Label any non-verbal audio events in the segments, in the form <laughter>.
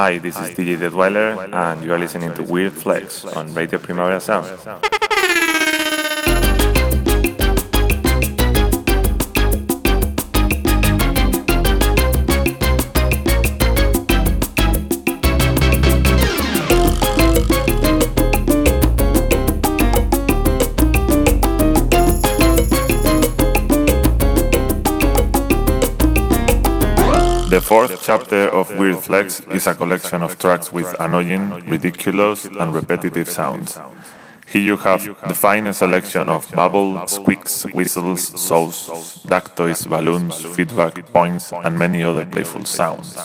Hi, this is DJ Deadweiler, and you are listening to Weird Flex on Radio Primavera Sound. Fourth chapter of Weird Flex is a collection of tracks with annoying, ridiculous, and repetitive sounds. Here you have the finest selection of bubble, squeaks, whistles, saws, duck toys, balloons, feedback, points, and many other playful sounds.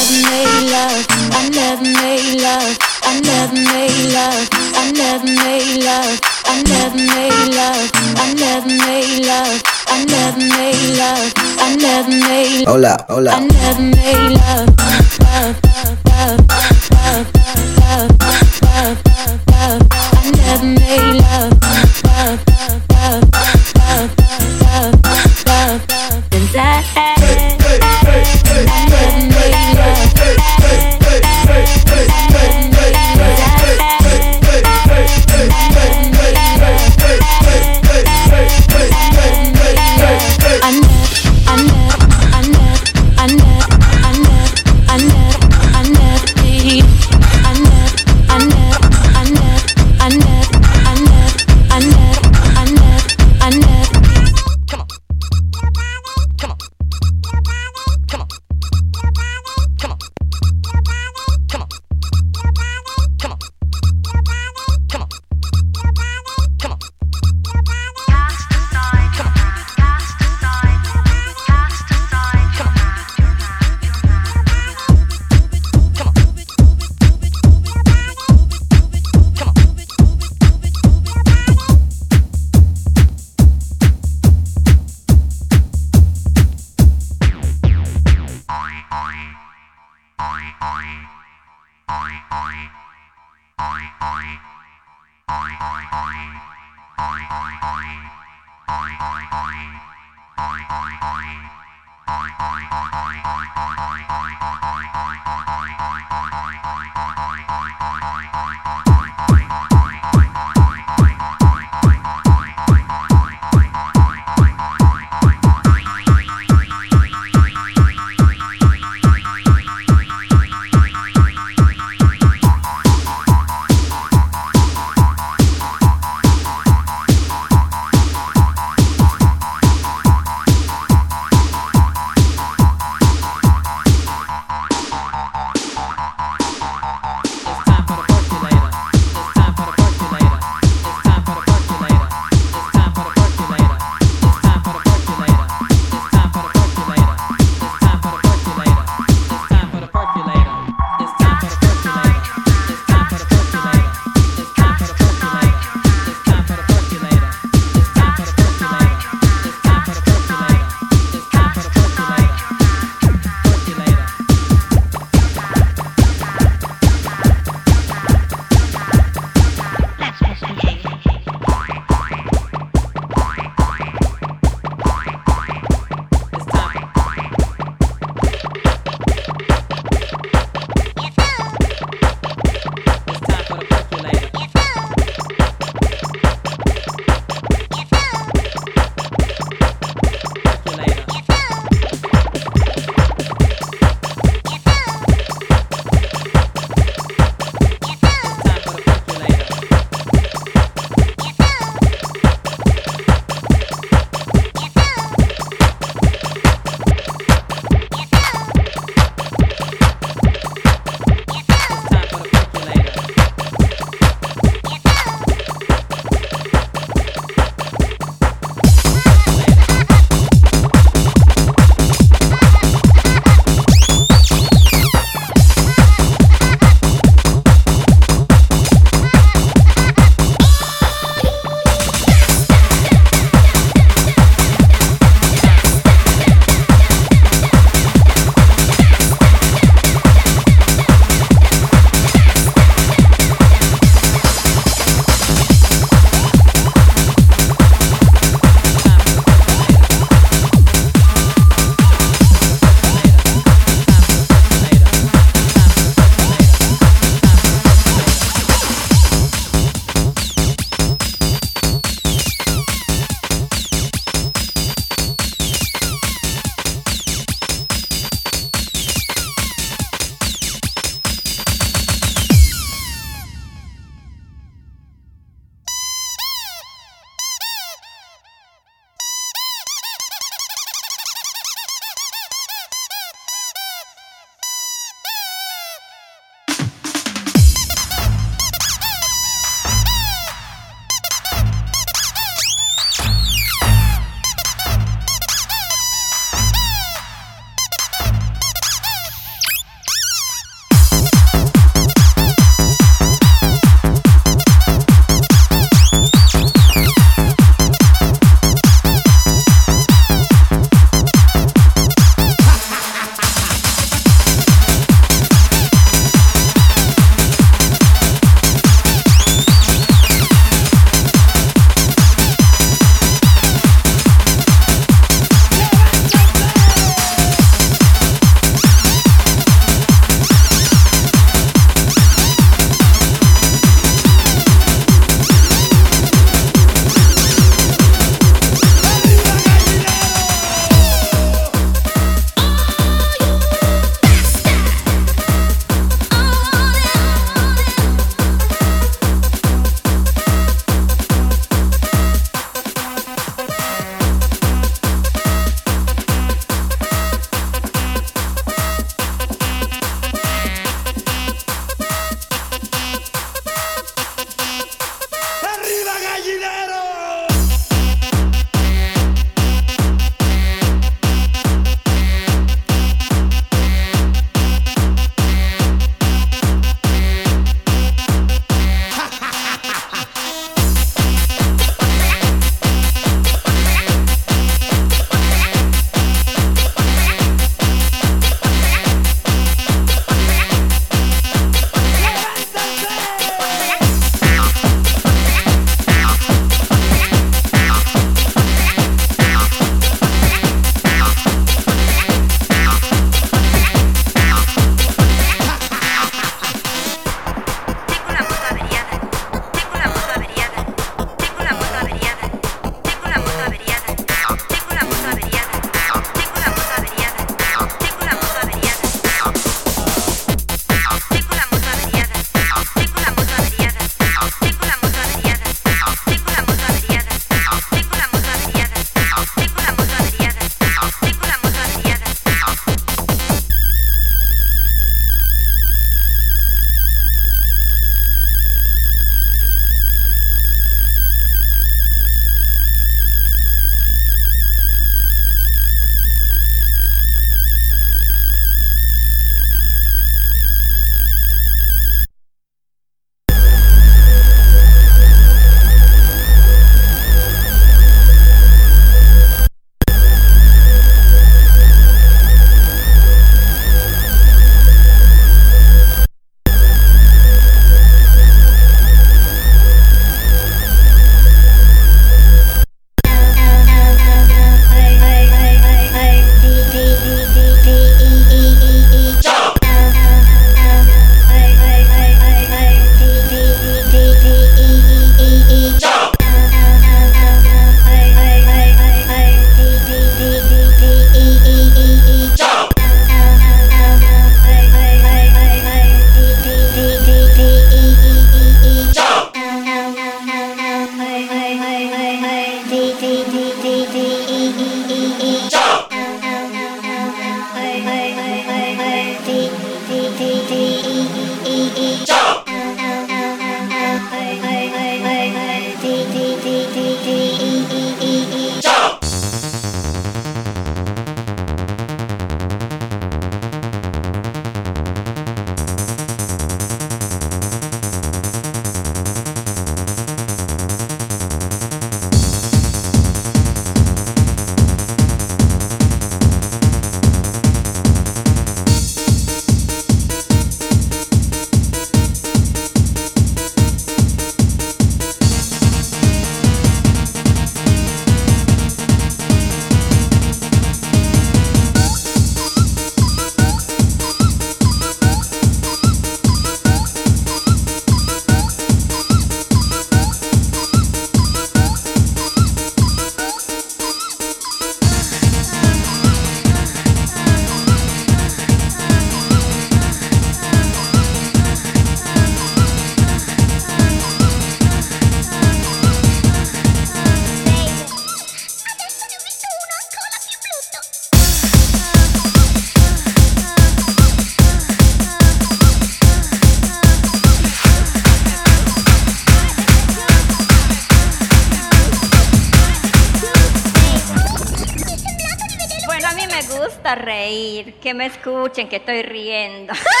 Escuchen, que estoy riendo. <laughs>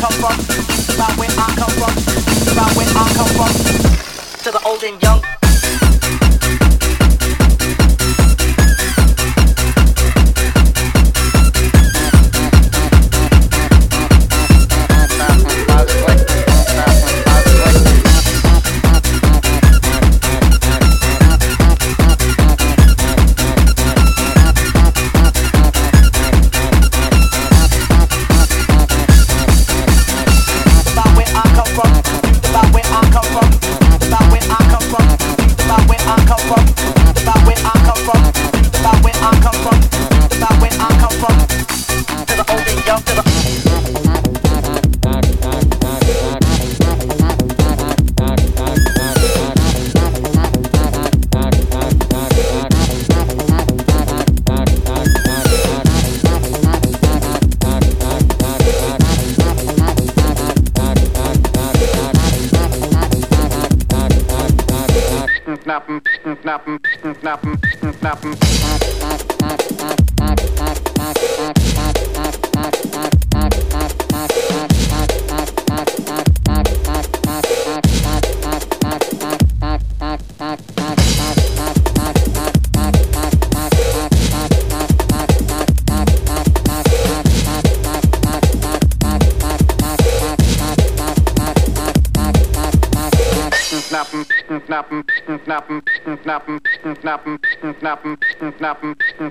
come from. About where I come from.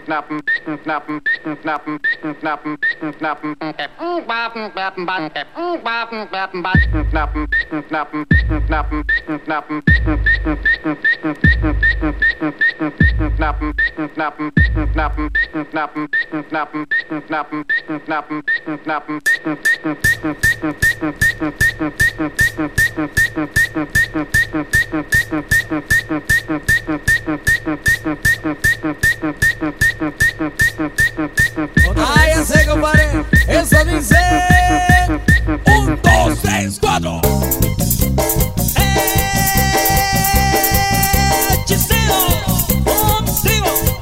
knappen, knappen, knappen, knappen, knappen, Waben, Waben, Waben, Waben, Waben, Waben, knappen, knappen, knappen, knappen, knappen, knappen, knappen, knappen, knappen, knappen, knappen, knappen, knappen, Ay, ya sé, compadre. Eso dice. Un, dos, tres, cuatro. ¡Eh! Chiseo. ¡Omsivo!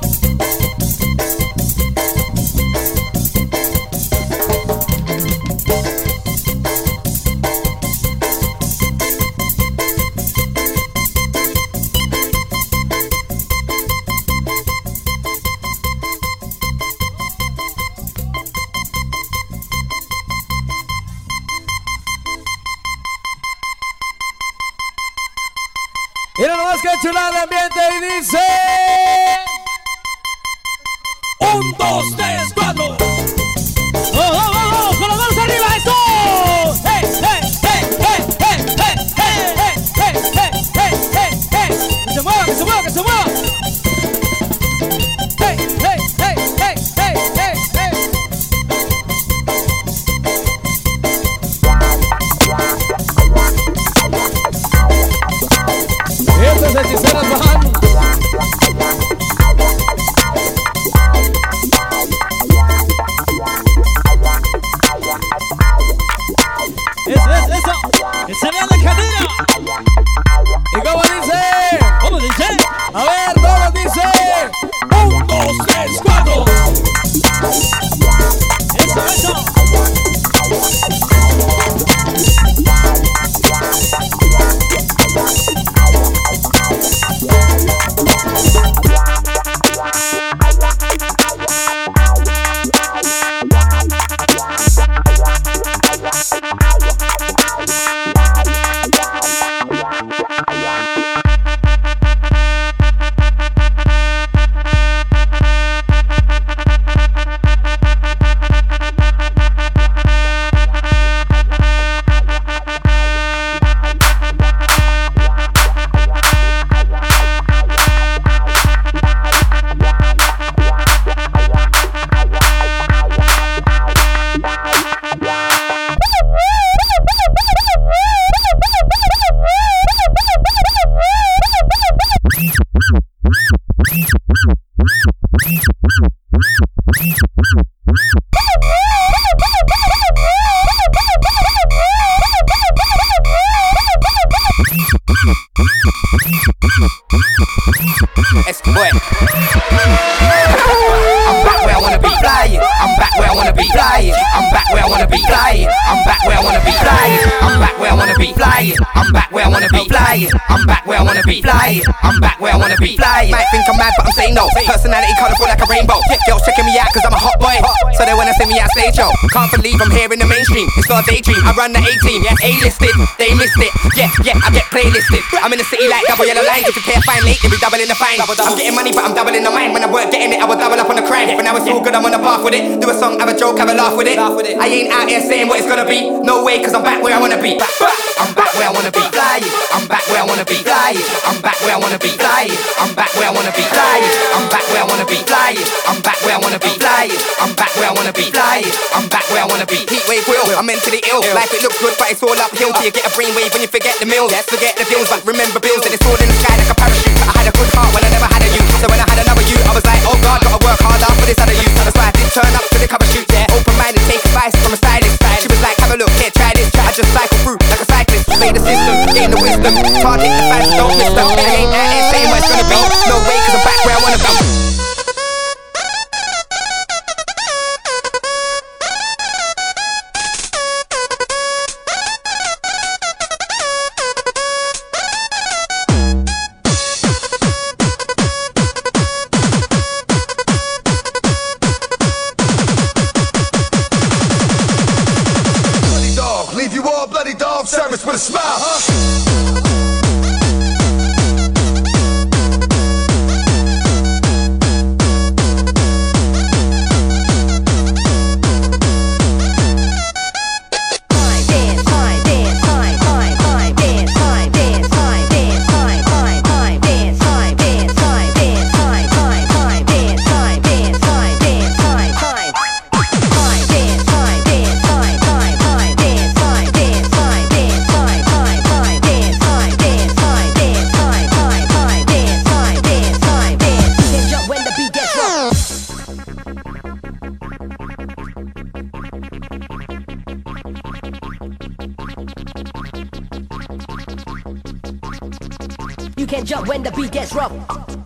Show. Can't believe I'm here in the mainstream. It's not a daydream. I run the A team. Yeah, A-listed. They missed it. Yeah, yeah, I get playlisted. I'm in the city like double yellow lines. If you can't find late, then we doubling the fine. I'm getting money, but I'm doubling the mine. When I work getting it, I will double up on the crime. But now it's all good, I'm on the path with it. Do a song, have a joke, have a laugh with it. I ain't out here saying what it's gonna be. No way, cause I'm back where I wanna be. I'm back where I wanna be. Flying. I'm back where I wanna be. Flying. I'm back where I wanna be. Flying. I'm back where I wanna be. Flying. I'm back where I wanna be. I'm back where I wanna be. I'm back where I wanna be. I'm back where I wanna be. Heat wave will. I'm mentally ill. Life it looks good, but it's all uphill till you get a brainwave and you forget the meal. Yes, forget the bills, but remember bills and it's all in the sky like a parachute. But I had a good heart when I never had a you. So when I had another you, I was like, oh god, gotta work harder for this other you. That's why I didn't turn up to the cover shoot. Yeah, open minded, take advice from a stylist. She was like, have a look, here, try this. I just cycle through like a cyclist. Play the system, gain the wisdom. Target the fans, don't miss them. It ain't out ain't saying what it's gonna be. No way, cause I'm back where I wanna be. trouble.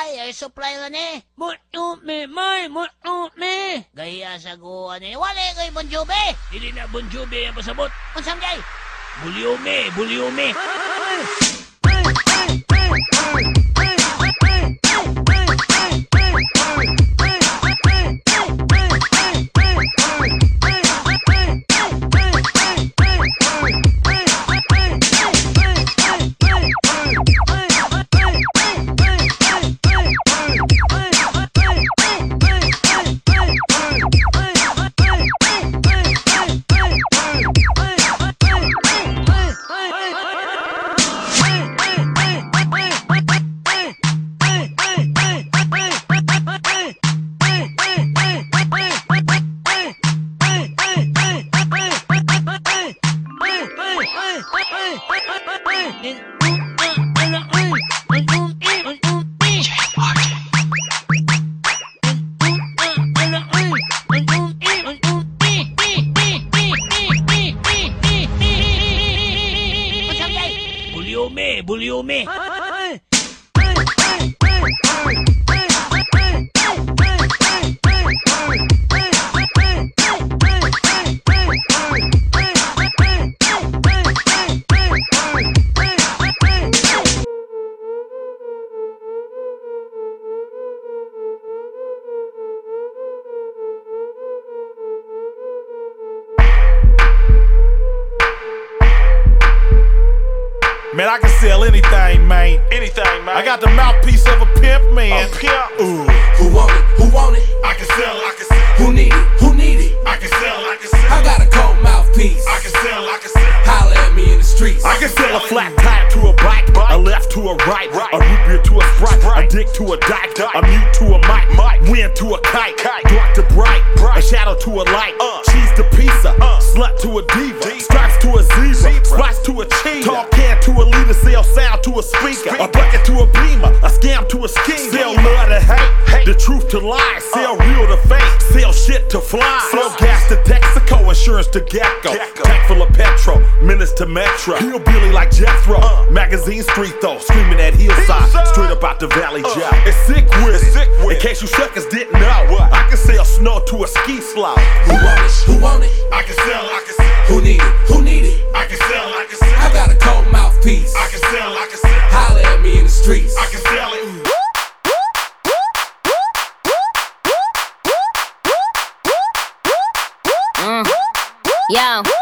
supply, air supply gani. Mutu me, may, mutu me. Gaya sa guha ni, wala kay Bon Jovi. Dili na Bon Jovi ang pasabot. Unsam jay? Bulyume, bulyume. <laughs> gas to Texaco, insurance to Geico. Pack full of petrol, minutes to Metro. Hillbilly like Jethro, uh. magazine street though, screaming at hillside, hillside. straight up out the valley uh. It's sick with it's sick with. In case you suckers didn't know, what? I can sell snow to a ski slob. Who want it? Who want it? I can sell. I can sell. Who need it? Who need it? I can sell. I can sell. I got a cold mouthpiece. I can sell. I can sell. Holler at me in the streets. I can sell it. Yo.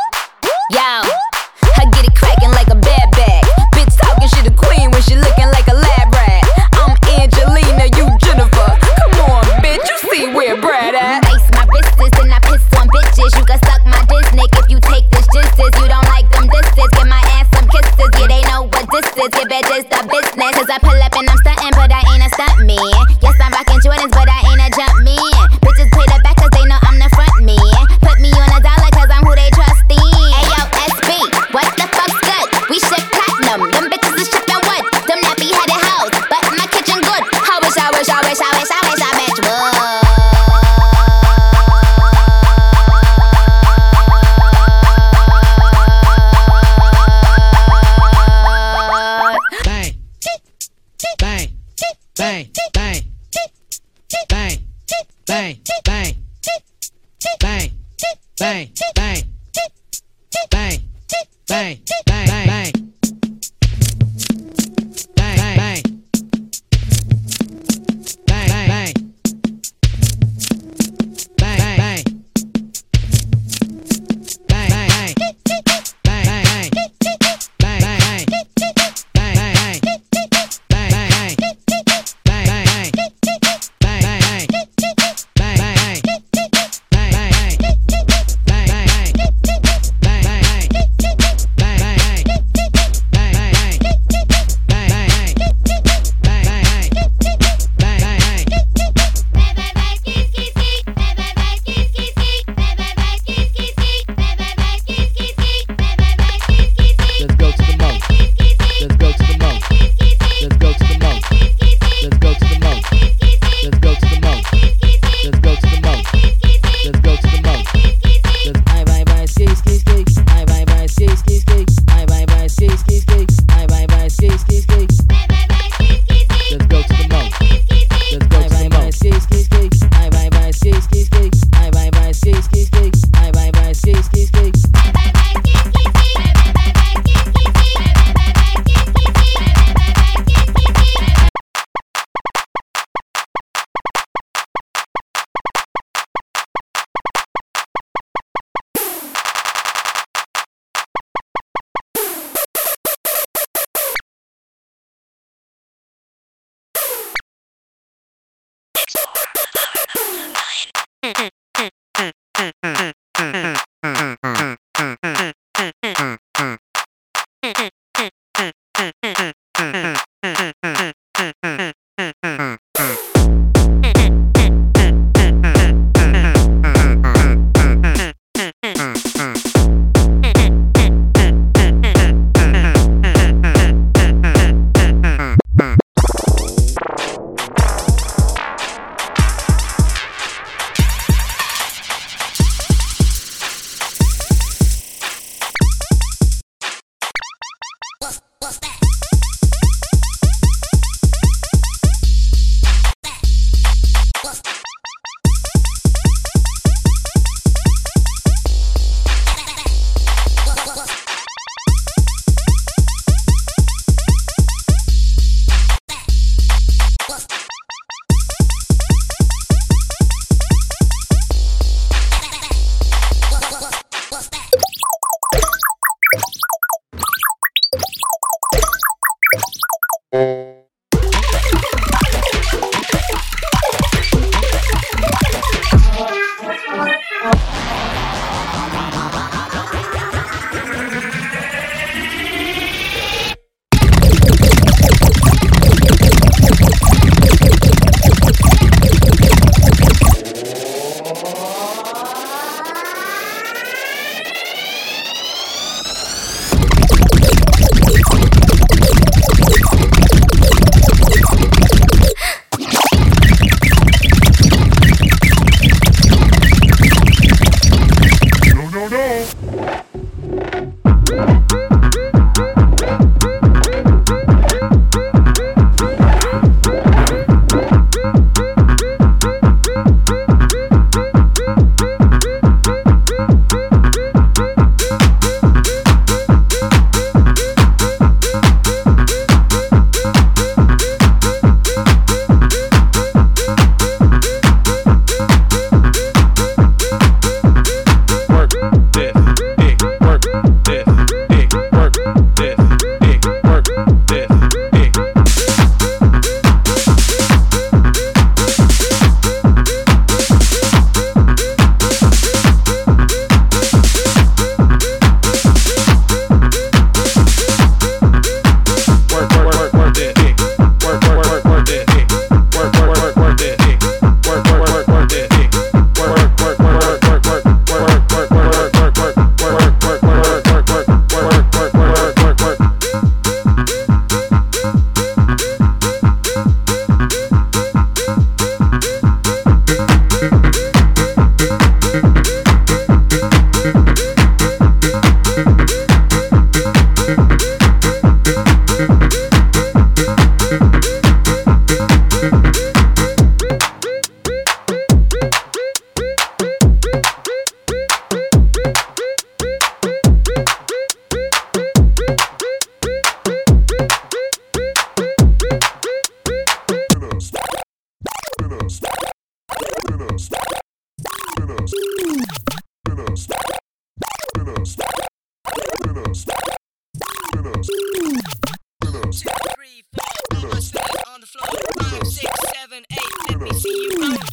See you.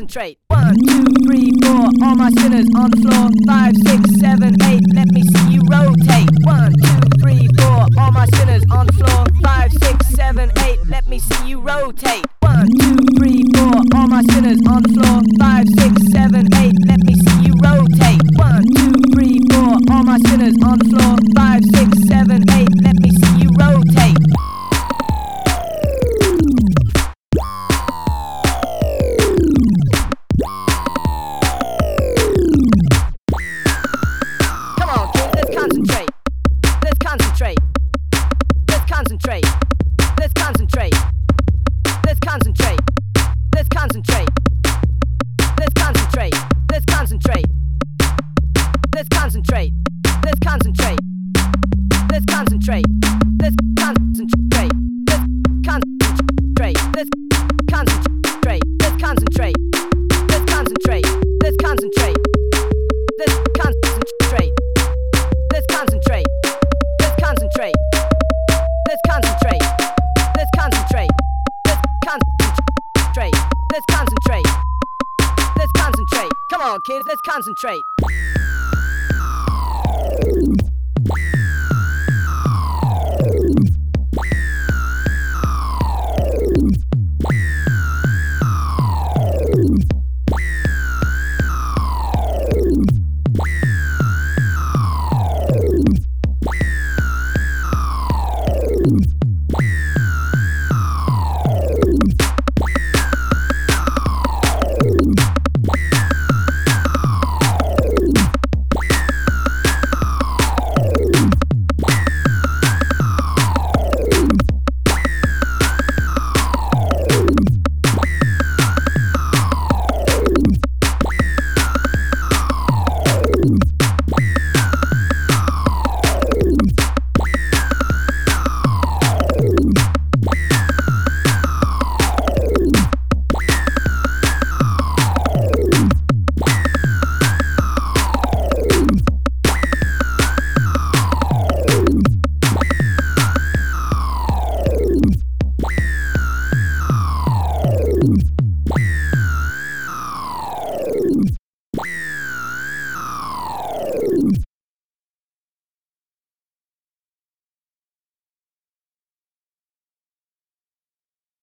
Concentrate. Let's concentrate.